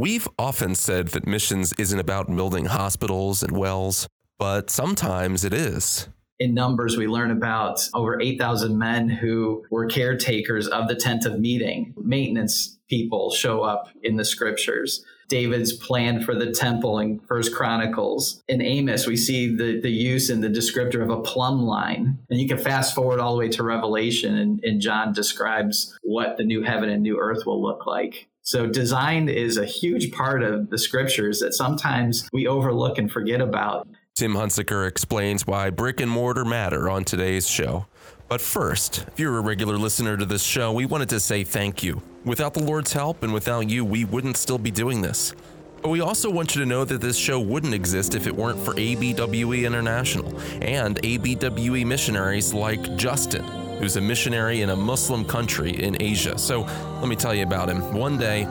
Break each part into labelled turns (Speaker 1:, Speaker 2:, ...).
Speaker 1: We've often said that missions isn't about building hospitals and wells, but sometimes it is.
Speaker 2: In numbers, we learn about over 8,000 men who were caretakers of the tent of meeting. Maintenance people show up in the scriptures. David's plan for the temple in First Chronicles. In Amos, we see the, the use in the descriptor of a plumb line. And you can fast forward all the way to Revelation, and, and John describes what the new heaven and new earth will look like. So design is a huge part of the scriptures that sometimes we overlook and forget about.
Speaker 1: Tim Hunsicker explains why brick and mortar matter on today's show. But first, if you're a regular listener to this show, we wanted to say thank you. Without the Lord's help and without you, we wouldn't still be doing this. But we also want you to know that this show wouldn't exist if it weren't for ABWE International and ABWE missionaries like Justin, who's a missionary in a Muslim country in Asia. So let me tell you about him. One day,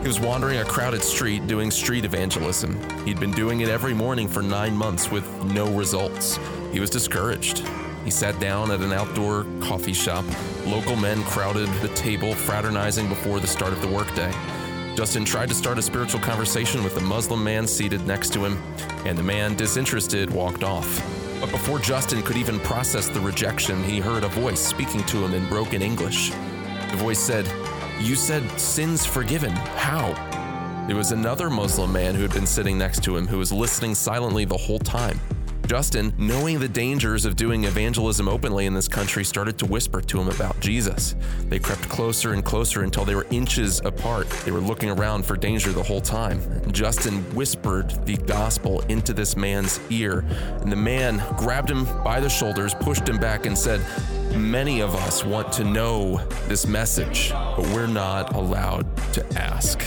Speaker 1: he was wandering a crowded street doing street evangelism. He'd been doing it every morning for nine months with no results. He was discouraged. He sat down at an outdoor coffee shop. Local men crowded the table, fraternizing before the start of the workday. Justin tried to start a spiritual conversation with the Muslim man seated next to him, and the man, disinterested, walked off. But before Justin could even process the rejection, he heard a voice speaking to him in broken English. The voice said, You said sins forgiven. How? It was another Muslim man who had been sitting next to him who was listening silently the whole time. Justin, knowing the dangers of doing evangelism openly in this country, started to whisper to him about Jesus. They crept closer and closer until they were inches apart. They were looking around for danger the whole time. Justin whispered the gospel into this man's ear, and the man grabbed him by the shoulders, pushed him back, and said, Many of us want to know this message, but we're not allowed to ask.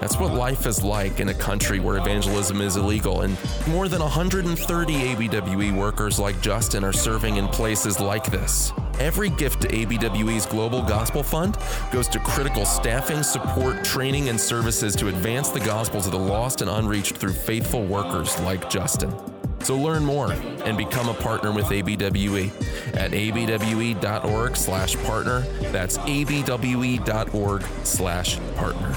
Speaker 1: That's what life is like in a country where evangelism is illegal, and more than 130 ABWE workers like Justin are serving in places like this. Every gift to ABWE's Global Gospel Fund goes to critical staffing, support, training, and services to advance the gospel to the lost and unreached through faithful workers like Justin. So learn more and become a partner with ABWE at abwe.org slash partner. That's abwe.org slash partner.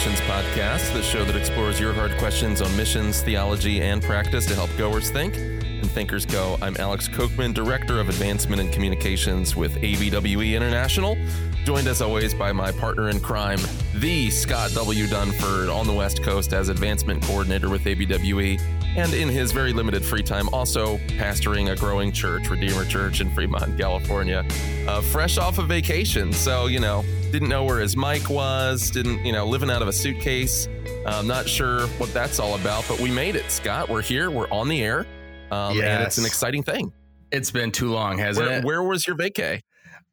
Speaker 1: Missions Podcast, the show that explores your hard questions on missions, theology, and practice to help goers think and thinkers go. I'm Alex Kochman, Director of Advancement and Communications with ABWE International, joined as always by my partner in crime, the Scott W. Dunford on the West Coast as Advancement Coordinator with ABWE, and in his very limited free time, also pastoring a growing church, Redeemer Church in Fremont, California, uh, fresh off a of vacation. So, you know, didn't know where his mic was, didn't, you know, living out of a suitcase. I'm not sure what that's all about, but we made it, Scott. We're here, we're on the air, um, yes. and it's an exciting thing.
Speaker 3: It's been too long, hasn't
Speaker 1: where,
Speaker 3: it?
Speaker 1: Where was your vacay?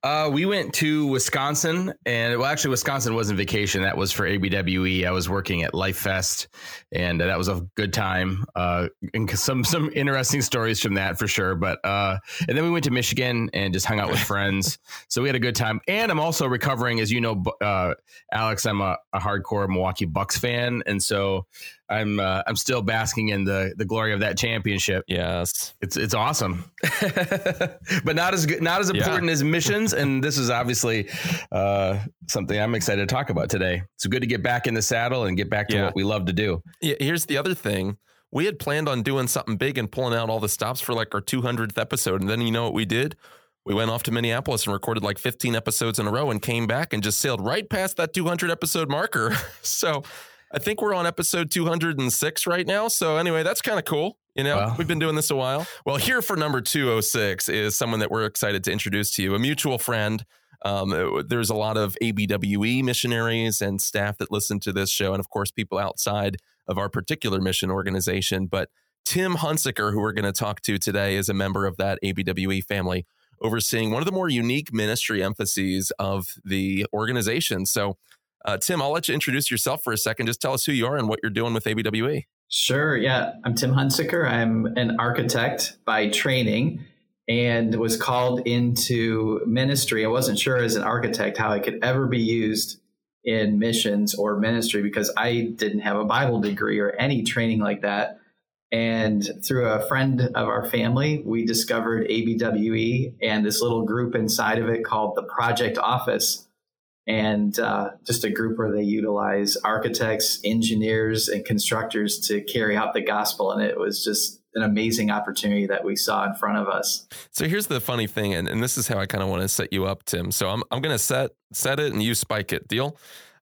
Speaker 3: Uh, we went to Wisconsin, and well, actually, Wisconsin wasn't vacation. That was for ABWE. I was working at Life Fest, and that was a good time. Uh, and some some interesting stories from that for sure. But uh, and then we went to Michigan and just hung out with friends. So we had a good time. And I'm also recovering, as you know, uh, Alex. I'm a, a hardcore Milwaukee Bucks fan, and so I'm uh, I'm still basking in the the glory of that championship.
Speaker 1: Yes,
Speaker 3: it's it's awesome, but not as good, not as important yeah. as missions. And this is obviously uh, something I'm excited to talk about today. It's good to get back in the saddle and get back to yeah. what we love to do.
Speaker 1: Yeah, here's the other thing. We had planned on doing something big and pulling out all the stops for like our 200th episode, and then you know what we did? We went off to Minneapolis and recorded like 15 episodes in a row and came back and just sailed right past that 200 episode marker. so I think we're on episode 206 right now. So anyway, that's kind of cool. You know, wow. we've been doing this a while. Well, here for number 206 is someone that we're excited to introduce to you, a mutual friend. Um, uh, there's a lot of ABWE missionaries and staff that listen to this show, and of course, people outside of our particular mission organization. But Tim Hunsicker, who we're going to talk to today, is a member of that ABWE family, overseeing one of the more unique ministry emphases of the organization. So, uh, Tim, I'll let you introduce yourself for a second. Just tell us who you are and what you're doing with ABWE.
Speaker 2: Sure. Yeah. I'm Tim Hunsicker. I'm an architect by training and was called into ministry. I wasn't sure as an architect how I could ever be used in missions or ministry because I didn't have a Bible degree or any training like that. And through a friend of our family, we discovered ABWE and this little group inside of it called the Project Office. And uh, just a group where they utilize architects, engineers, and constructors to carry out the gospel. And it was just an amazing opportunity that we saw in front of us.
Speaker 1: So here's the funny thing, and, and this is how I kind of want to set you up, Tim. So I'm, I'm going to set set it and you spike it. Deal?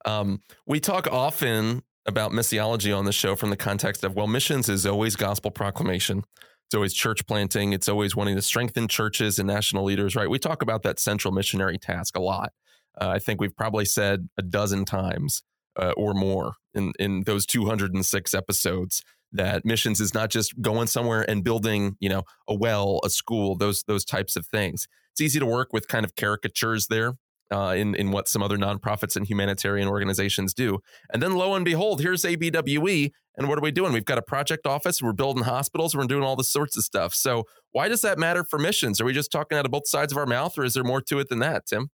Speaker 1: Um, we talk often about missiology on the show from the context of, well, missions is always gospel proclamation. It's always church planting. It's always wanting to strengthen churches and national leaders, right? We talk about that central missionary task a lot. Uh, I think we've probably said a dozen times uh, or more in, in those 206 episodes that missions is not just going somewhere and building, you know, a well, a school, those those types of things. It's easy to work with kind of caricatures there uh, in in what some other nonprofits and humanitarian organizations do. And then lo and behold, here's ABWE, and what are we doing? We've got a project office. We're building hospitals. We're doing all this sorts of stuff. So why does that matter for missions? Are we just talking out of both sides of our mouth, or is there more to it than that, Tim?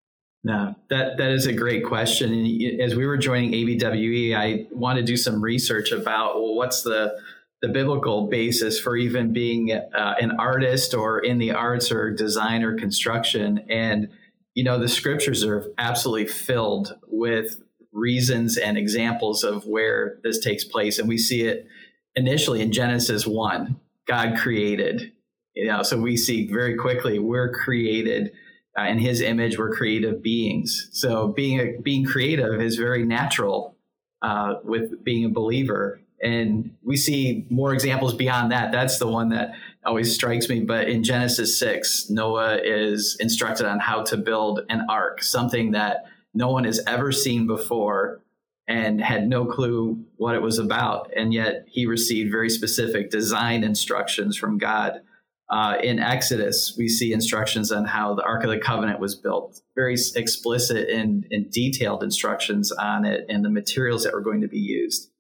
Speaker 2: No, that that is a great question. And as we were joining ABWE, I wanted to do some research about well, what's the the biblical basis for even being uh, an artist or in the arts or design or construction. And you know, the scriptures are absolutely filled with reasons and examples of where this takes place. And we see it initially in Genesis 1, God created. You know, so we see very quickly we're created uh, in his image, we're creative beings. So being a, being creative is very natural uh, with being a believer. And we see more examples beyond that. That's the one that always strikes me. But in Genesis 6, Noah is instructed on how to build an ark, something that no one has ever seen before and had no clue what it was about. And yet he received very specific design instructions from God. Uh, in Exodus, we see instructions on how the Ark of the Covenant was built, very explicit and, and detailed instructions on it and the materials that were going to be used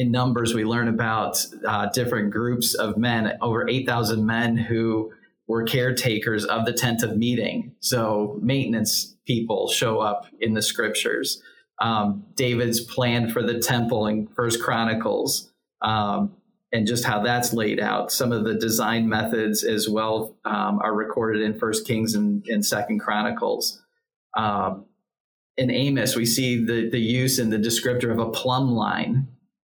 Speaker 2: in numbers, we learn about uh, different groups of men, over 8,000 men who were caretakers of the tent of meeting. So maintenance people show up in the scriptures. Um, David's plan for the temple in First Chronicles, um, and just how that's laid out. Some of the design methods as well um, are recorded in First Kings and, and Second Chronicles. Um, in Amos, we see the the use and the descriptor of a plumb line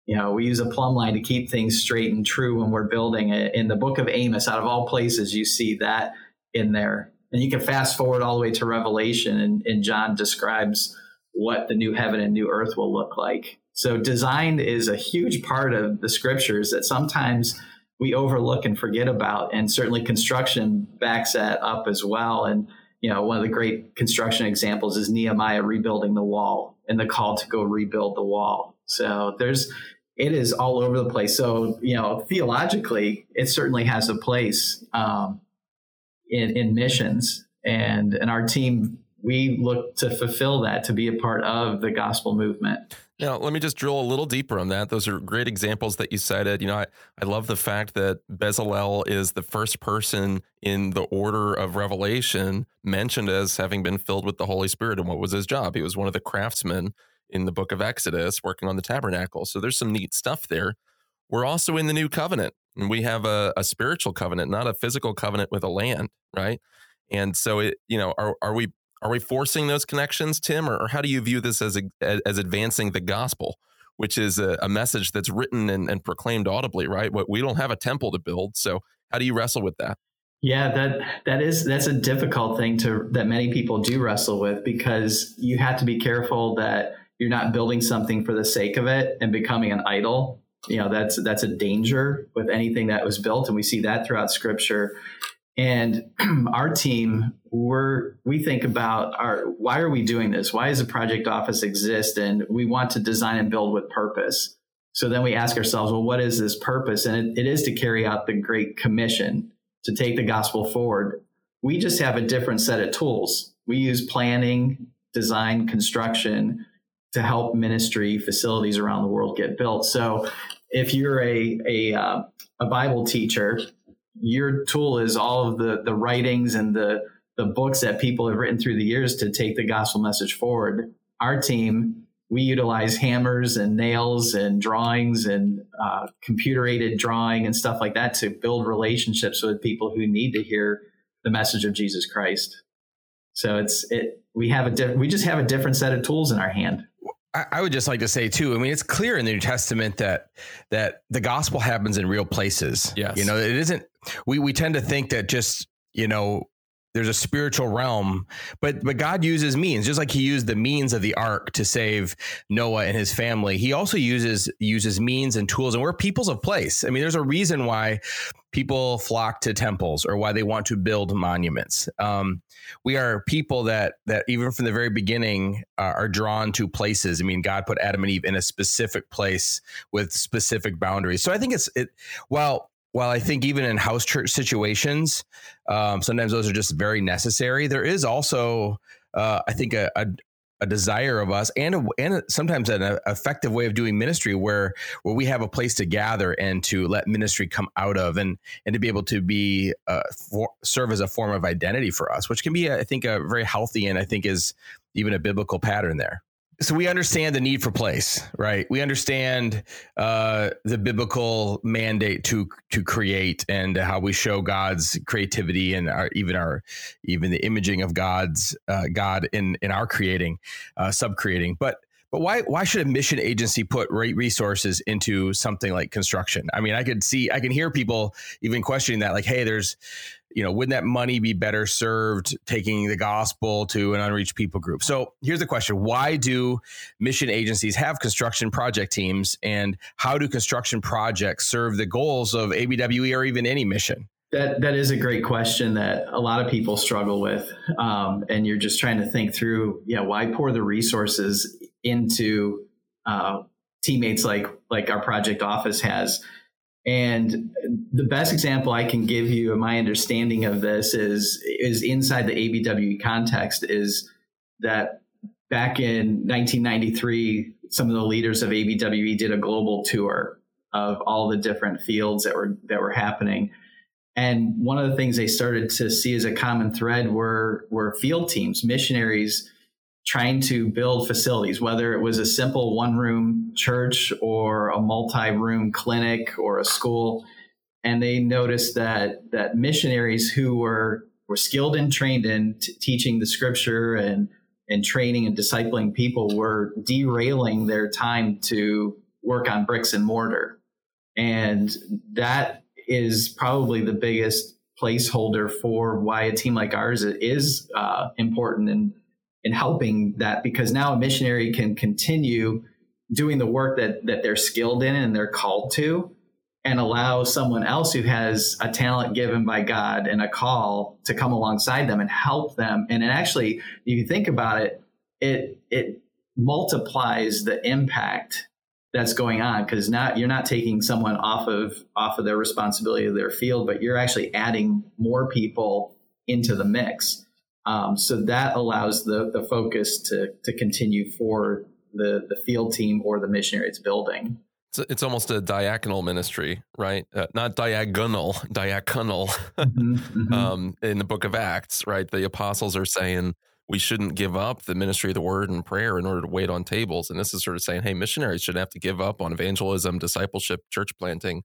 Speaker 2: you know, we use a plumb line to keep things straight and true when we're building it. In the book of Amos, out of all places, you see that in there. And you can fast forward all the way to Revelation, and, and John describes what the new heaven and new earth will look like. So, design is a huge part of the scriptures that sometimes we overlook and forget about. And certainly, construction backs that up as well. And, you know, one of the great construction examples is Nehemiah rebuilding the wall and the call to go rebuild the wall. So, there's it is all over the place. So, you know, theologically, it certainly has a place um, in, in missions. And, and our team, we look to fulfill that, to be a part of the gospel movement.
Speaker 1: Now, let me just drill a little deeper on that. Those are great examples that you cited. You know, I, I love the fact that Bezalel is the first person in the order of Revelation mentioned as having been filled with the Holy Spirit. And what was his job? He was one of the craftsmen in the book of Exodus working on the tabernacle. So there's some neat stuff there. We're also in the new covenant, and we have a, a spiritual covenant, not a physical covenant with a land, right? And so it, you know, are are we are we forcing those connections, Tim, or, or how do you view this as a, as advancing the gospel, which is a, a message that's written and, and proclaimed audibly, right? We don't have a temple to build, so how do you wrestle with that?
Speaker 2: Yeah, that that is that's a difficult thing to that many people do wrestle with because you have to be careful that you're not building something for the sake of it and becoming an idol you know that's that's a danger with anything that was built and we see that throughout scripture and our team we're we think about our why are we doing this? Why does the project office exist? And we want to design and build with purpose. So then we ask ourselves well what is this purpose? And it, it is to carry out the great commission to take the gospel forward. We just have a different set of tools. We use planning design construction to help ministry facilities around the world get built. So if you're a a, uh, a Bible teacher, your tool is all of the the writings and the the books that people have written through the years to take the gospel message forward. Our team we utilize hammers and nails and drawings and uh, computer aided drawing and stuff like that to build relationships with people who need to hear the message of Jesus Christ. So it's it we have a di- we just have a different set of tools in our hand.
Speaker 3: I would just like to say too. I mean, it's clear in the New Testament that that the gospel happens in real places.
Speaker 1: Yes.
Speaker 3: you know, it isn't. We we tend to think that just you know there's a spiritual realm, but but God uses means, just like He used the means of the ark to save Noah and his family. He also uses uses means and tools, and we're peoples of place. I mean, there's a reason why people flock to temples or why they want to build monuments. Um, we are people that that even from the very beginning uh, are drawn to places. I mean, God put Adam and Eve in a specific place with specific boundaries. So I think it's it. While while I think even in house church situations, um, sometimes those are just very necessary. There is also, uh, I think, a, a, a, desire of us and a, and a, sometimes an effective way of doing ministry where where we have a place to gather and to let ministry come out of and and to be able to be uh, for, serve as a form of identity for us, which can be, I think, a very healthy and I think is even a biblical pattern there so we understand the need for place, right? We understand uh, the biblical mandate to to create and how we show God's creativity and our, even our even the imaging of God's uh, God in in our creating, uh, sub creating. But but why why should a mission agency put resources into something like construction? I mean, I could see I can hear people even questioning that, like, hey, there's you know, wouldn't that money be better served taking the gospel to an unreached people group? So here's the question Why do mission agencies have construction project teams? And how do construction projects serve the goals of ABWE or even any mission?
Speaker 2: That that is a great question that a lot of people struggle with, um, and you're just trying to think through. Yeah, why pour the resources into uh, teammates like like our project office has? And the best example I can give you of my understanding of this is is inside the ABWE context is that back in 1993, some of the leaders of ABWE did a global tour of all the different fields that were that were happening. And one of the things they started to see as a common thread were were field teams, missionaries trying to build facilities, whether it was a simple one room church or a multi room clinic or a school. And they noticed that, that missionaries who were, were skilled and trained in t- teaching the scripture and, and training and discipling people were derailing their time to work on bricks and mortar. And that is probably the biggest placeholder for why a team like ours is uh, important and in helping that because now a missionary can continue doing the work that that they're skilled in and they're called to and allow someone else who has a talent given by God and a call to come alongside them and help them. And it actually if you think about it it it multiplies the impact that's going on because now you're not taking someone off of off of their responsibility of their field but you're actually adding more people into the mix um, so that allows the, the focus to, to continue for the, the field team or the missionary it's building.
Speaker 1: It's, it's almost a diaconal ministry, right? Uh, not diagonal, diaconal. Mm-hmm, mm-hmm. um, in the book of Acts, right? The apostles are saying we shouldn't give up the ministry of the word and prayer in order to wait on tables. And this is sort of saying, hey, missionaries shouldn't have to give up on evangelism, discipleship, church planting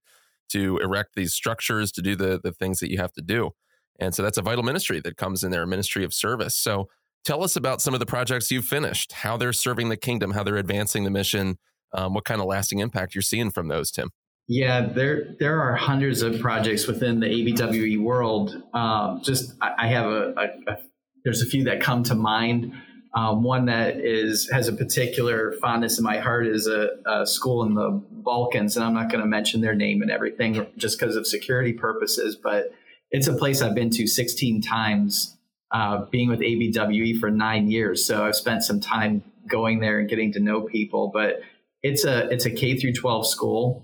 Speaker 1: to erect these structures, to do the, the things that you have to do. And so that's a vital ministry that comes in there, a ministry of service. So tell us about some of the projects you've finished, how they're serving the kingdom, how they're advancing the mission, um, what kind of lasting impact you're seeing from those, Tim.
Speaker 2: Yeah, there there are hundreds of projects within the ABWE world. Um, just I, I have a, a, a, there's a few that come to mind. Um, one that is has a particular fondness in my heart is a, a school in the Balkans, and I'm not going to mention their name and everything just because of security purposes. But it's a place I've been to 16 times, uh, being with ABWE for nine years. So I've spent some time going there and getting to know people. But it's a it's a K through 12 school,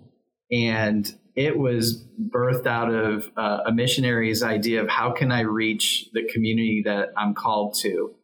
Speaker 2: and it was birthed out of uh, a missionary's idea of how can I reach the community that I'm called to,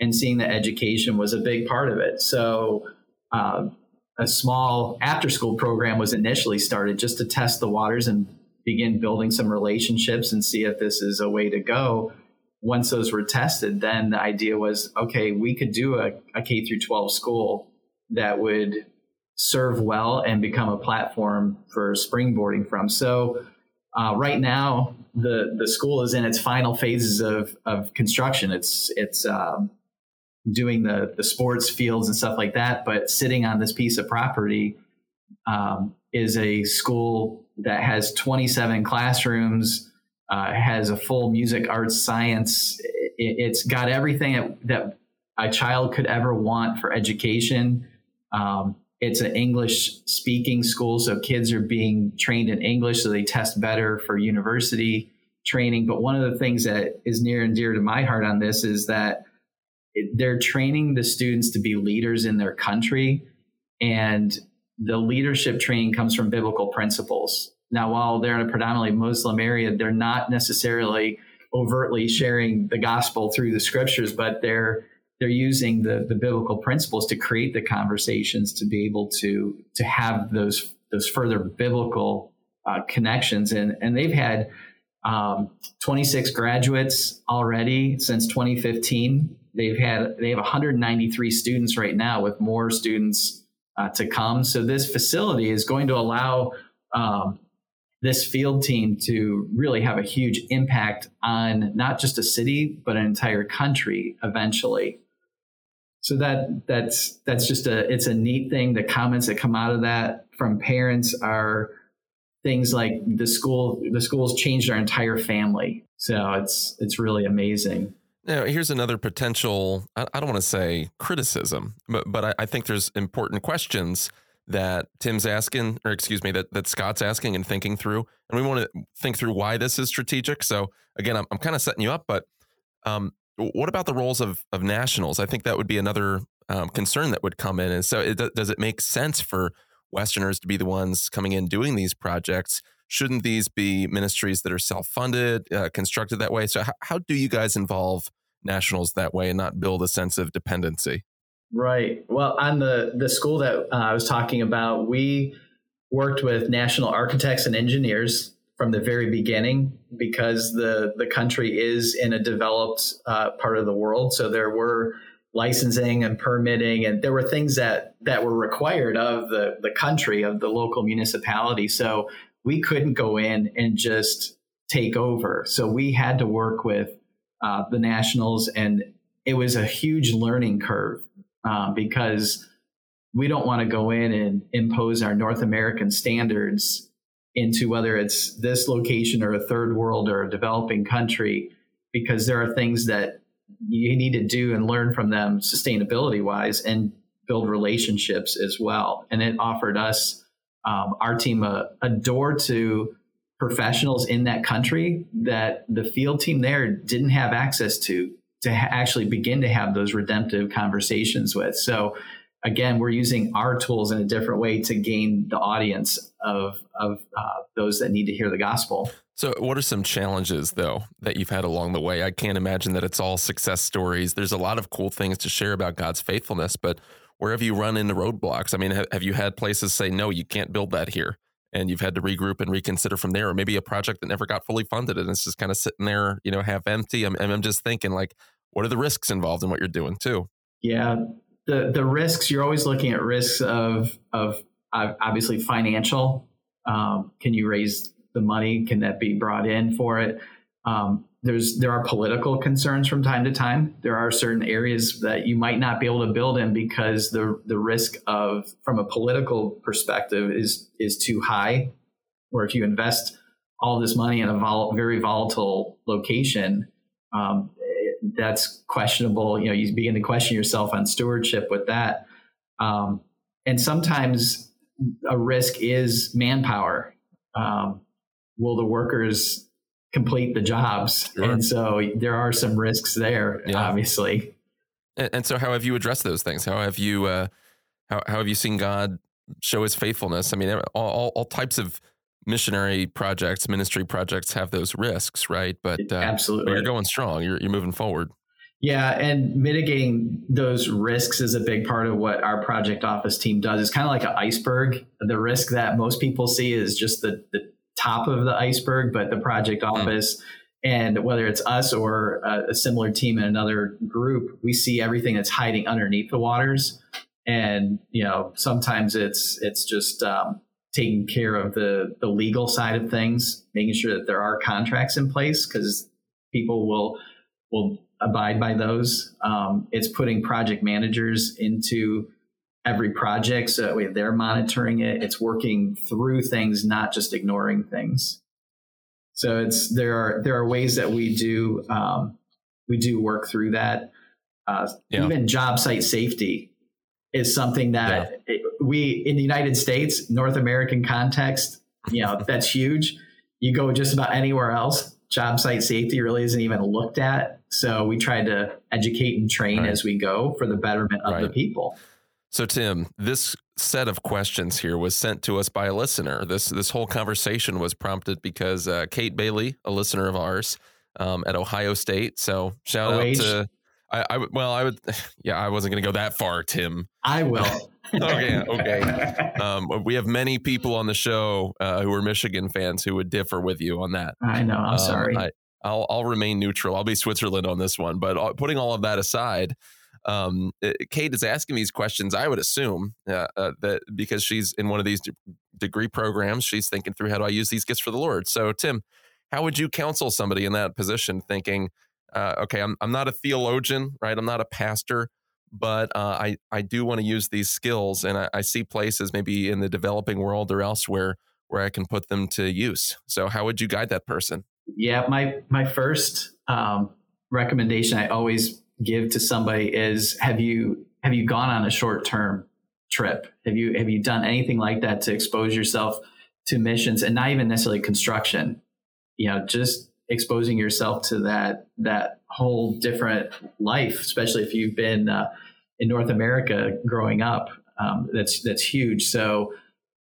Speaker 2: and seeing that education was a big part of it. So. Uh, a small after school program was initially started just to test the waters and begin building some relationships and see if this is a way to go. Once those were tested, then the idea was, okay, we could do a, a K through 12 school that would serve well and become a platform for springboarding from. So uh, right now, the the school is in its final phases of of construction. It's it's um, doing the the sports fields and stuff like that. But sitting on this piece of property um, is a school that has 27 classrooms, uh, has a full music, arts, science. It, has got everything that, a child could ever want for education. Um, it's an English speaking school, so kids are being trained in English so they test better for university training. But one of the things that is near and dear to my heart on this is that they're training the students to be leaders in their country. And the leadership training comes from biblical principles. Now, while they're in a predominantly Muslim area, they're not necessarily overtly sharing the gospel through the scriptures, but they're they're using the, the biblical principles to create the conversations to be able to to have those those further biblical uh, connections and and they've had um, 26 graduates already since 2015 they've had they have 193 students right now with more students uh, to come. So this facility is going to allow um, this field team to really have a huge impact on not just a city but an entire country eventually. So that that's that's just a it's a neat thing. The comments that come out of that from parents are things like the school the schools changed our entire family. So it's it's really amazing
Speaker 1: now here's another potential i, don't want to say criticism but but I, I, think there's important questions that tim's asking or excuse me that, that scott's asking and thinking through and we want to think through why this is strategic so again i'm, I'm kind of setting you up but um, what about the roles of of nationals? I think that would be another um, concern that would come in. And so, it, does it make sense for Westerners to be the ones coming in doing these projects? Shouldn't these be ministries that are self funded, uh, constructed that way? So, how, how do you guys involve nationals that way and not build a sense of dependency?
Speaker 2: Right. Well, on the the school that uh, I was talking about, we worked with national architects and engineers from the very beginning because the the country is in a developed uh, part of the world. So there were licensing and permitting, and there were things that that were required of the the country of the local municipality. So we couldn't go in and just take over. So we had to work with uh, the nationals, and it was a huge learning curve uh, because we don't want to go in and impose our North American standards into whether it's this location or a third world or a developing country, because there are things that you need to do and learn from them sustainability wise and build relationships as well. And it offered us, um, our team, a, a door to professionals in that country that the field team there didn't have access to to ha- actually begin to have those redemptive conversations with. So again, we're using our tools in a different way to gain the audience of of uh, those that need to hear the gospel.
Speaker 1: So, what are some challenges though that you've had along the way? I can't imagine that it's all success stories. There's a lot of cool things to share about God's faithfulness, but where have you run into roadblocks? I mean, have, have you had places say, "No, you can't build that here," and you've had to regroup and reconsider from there, or maybe a project that never got fully funded and it's just kind of sitting there, you know, half empty? I'm, I'm just thinking, like, what are the risks involved in what you're doing too?
Speaker 2: Yeah, the the risks you're always looking at risks of of obviously financial. Um, can you raise the money? Can that be brought in for it? Um, there's there are political concerns from time to time. There are certain areas that you might not be able to build in because the the risk of from a political perspective is is too high. Or if you invest all this money in a vol- very volatile location, um, that's questionable. You know, you begin to question yourself on stewardship with that. Um, and sometimes a risk is manpower. Um, will the workers complete the jobs? Sure. And so there are some risks there, yeah. obviously.
Speaker 1: And, and, so, how have you addressed those things? How have you uh, how, how have you seen God show His faithfulness? I mean, all, all, all types of missionary projects, ministry projects have those risks, right? But
Speaker 2: uh, absolutely, but
Speaker 1: you're going strong. You're you're moving forward.
Speaker 2: Yeah, and mitigating those risks is a big part of what our project office team does. It's kind of like an iceberg. The risk that most people see is just the, the top of the iceberg, but the project hmm. office, mm. and whether it's us or a, a, similar team in another group, we see everything that's hiding underneath the waters. and you know sometimes it's it's just um, taking care of the the legal side of things, making sure that there are contracts in place because people will will abide by those. Um, it's putting project managers into every project so that way they're monitoring it. It's working through things, not just ignoring things. So it's there are there are ways that we do um, we do work through that. Uh, yeah. Even job site safety is something that yeah. it, we in the United States, North American context, you know, that's huge. You go just about anywhere else, job site safety really isn't even looked at. So we try to educate and train right. as we go for the betterment of right. the people.
Speaker 1: So Tim, this set of questions here was sent to us by a listener. This this whole conversation was prompted because uh, Kate Bailey, a listener of ours um, at Ohio State. So shout out to I, I well I would yeah I wasn't going to go that far, Tim.
Speaker 2: I will.
Speaker 1: okay, okay. Um, we have many people on the show uh, who are Michigan fans who would differ with you on that.
Speaker 2: I know. I'm um, sorry. I,
Speaker 1: will I'll remain neutral. I'll be Switzerland on this one. But uh, putting all of that aside, um, uh, Kate is asking these questions. I would assume uh, uh, that because she's in one of these de- degree programs, she's thinking through how do I use these gifts for the Lord. So, Tim, how would you counsel somebody in that position, thinking, uh, okay, I'm I'm not a theologian, right? I'm not a pastor but uh, I I do want to use these skills, and I, I, see places maybe in the developing world or elsewhere where I can put them to use. So, how would you guide that person?
Speaker 2: Yeah, my my first um, recommendation I always give to somebody is: Have you have you gone on a short term trip? Have you have you done anything like that to expose yourself to missions, and not even necessarily construction? You know, just exposing yourself to that that whole different life, especially if you've been uh, in North America growing up. Um, that's that's huge. So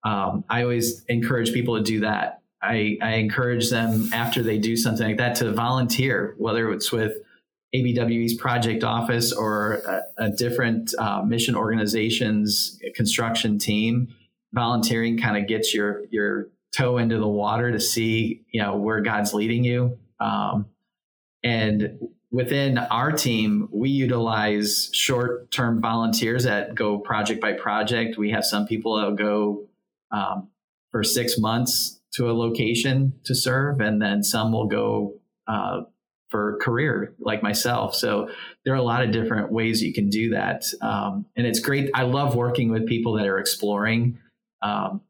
Speaker 2: um, I always encourage people to do that. I, I encourage them after they do something like that to volunteer, whether it's with ABWE's project office or a, a different uh, mission organization's construction team. Volunteering kind of gets your your toe into the water to see you know where God's leading you. Um, and within our team, we utilize short term volunteers that go project by project. We have some people that go um, for six months to a location to serve, and then some will go uh, for career, like myself. So there are a lot of different ways you can do that. Um, and it's great. I love working with people that are exploring um,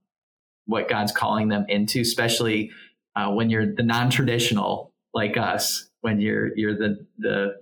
Speaker 2: what God's calling them into, especially uh, when you're the non traditional like us when you're you're the the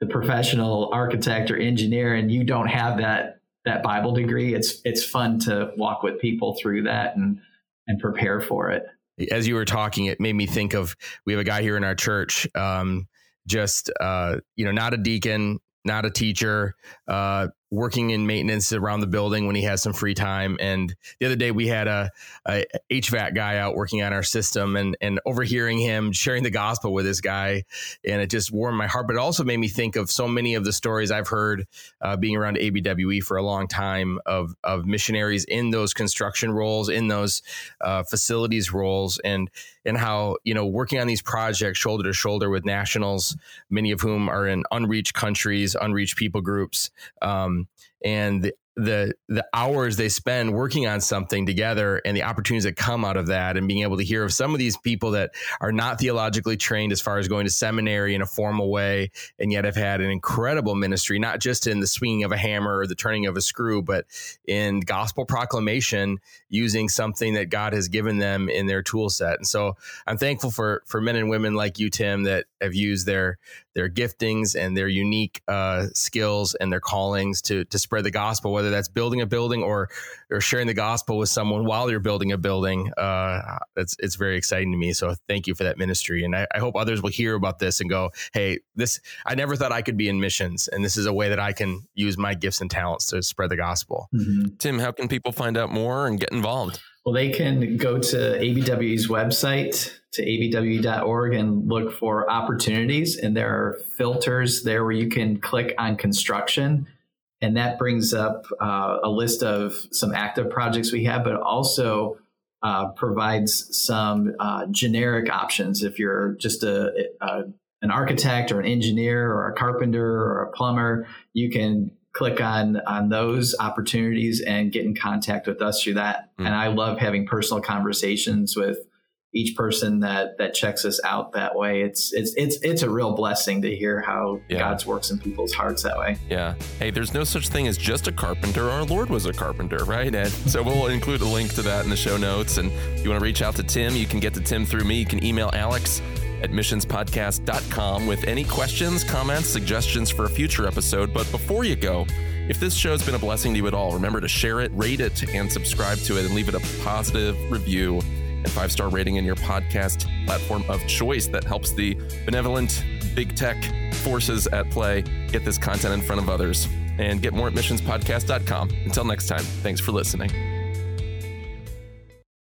Speaker 2: the professional architect or engineer and you don't have that that Bible degree, it's it's fun to walk with people through that and and prepare for it.
Speaker 3: As you were talking, it made me think of we have a guy here in our church, um, just uh, you know, not a deacon, not a teacher, uh, working in maintenance around the building when he has some free time. And the other day we had a, a, HVAC guy out working on our system and, and overhearing him sharing the gospel with this guy. And it just warmed my heart, but it also made me think of so many of the stories I've heard uh, being around ABWE for a long time of, of missionaries in those construction roles, in those uh, facilities roles and, and how, you know, working on these projects shoulder to shoulder with nationals, many of whom are in unreached countries, unreached people groups. Um, and the, the the hours they spend working on something together and the opportunities that come out of that and being able to hear of some of these people that are not theologically trained as far as going to seminary in a formal way and yet have had an incredible ministry not just in the swinging of a hammer or the turning of a screw but in gospel proclamation using something that God has given them in their tool set. And so I'm thankful for for men and women like you Tim that have used their their giftings and their unique uh, skills and their callings to to spread the gospel, whether that's building a building or or sharing the gospel with someone while you're building a building. Uh, it's it's very exciting to me. So thank you for that ministry, and I, I, hope others will hear about this and go, "Hey, this I never thought I could be in missions, and this is a way that I can use my gifts and talents to spread the gospel."
Speaker 1: Mm-hmm. Tim, how can people find out more and get involved?
Speaker 2: Well, they can go to ABWE's website to abwe.org, and look for opportunities. And there are filters there where you can click on construction. And that brings up uh, a list of some active projects we have, but also uh, provides some uh, generic options. If you're just a, a, an architect or an engineer or a carpenter or a plumber, you can click on on those opportunities and get in contact with us through that. Mm. And I love having personal conversations with each person that that checks us out that way. It's it's it's it's a real blessing to hear how yeah. God's works in people's hearts that way.
Speaker 1: Yeah. Hey, there's no such thing as just a carpenter. Our Lord was a carpenter, right? And so we'll include a link to that in the show notes. And if you want to reach out to Tim, you can get to Tim through me. You can email Alex at missionspodcast.com with any questions, comments, suggestions for a future episode. But before you go, if this show has been a blessing to you at all, remember to share it, rate it, and subscribe to it, and leave it a positive review and five star rating in your podcast platform of choice that helps the benevolent big tech forces at play get this content in front of others. And get more at missionspodcast.com. Until next time, thanks for listening.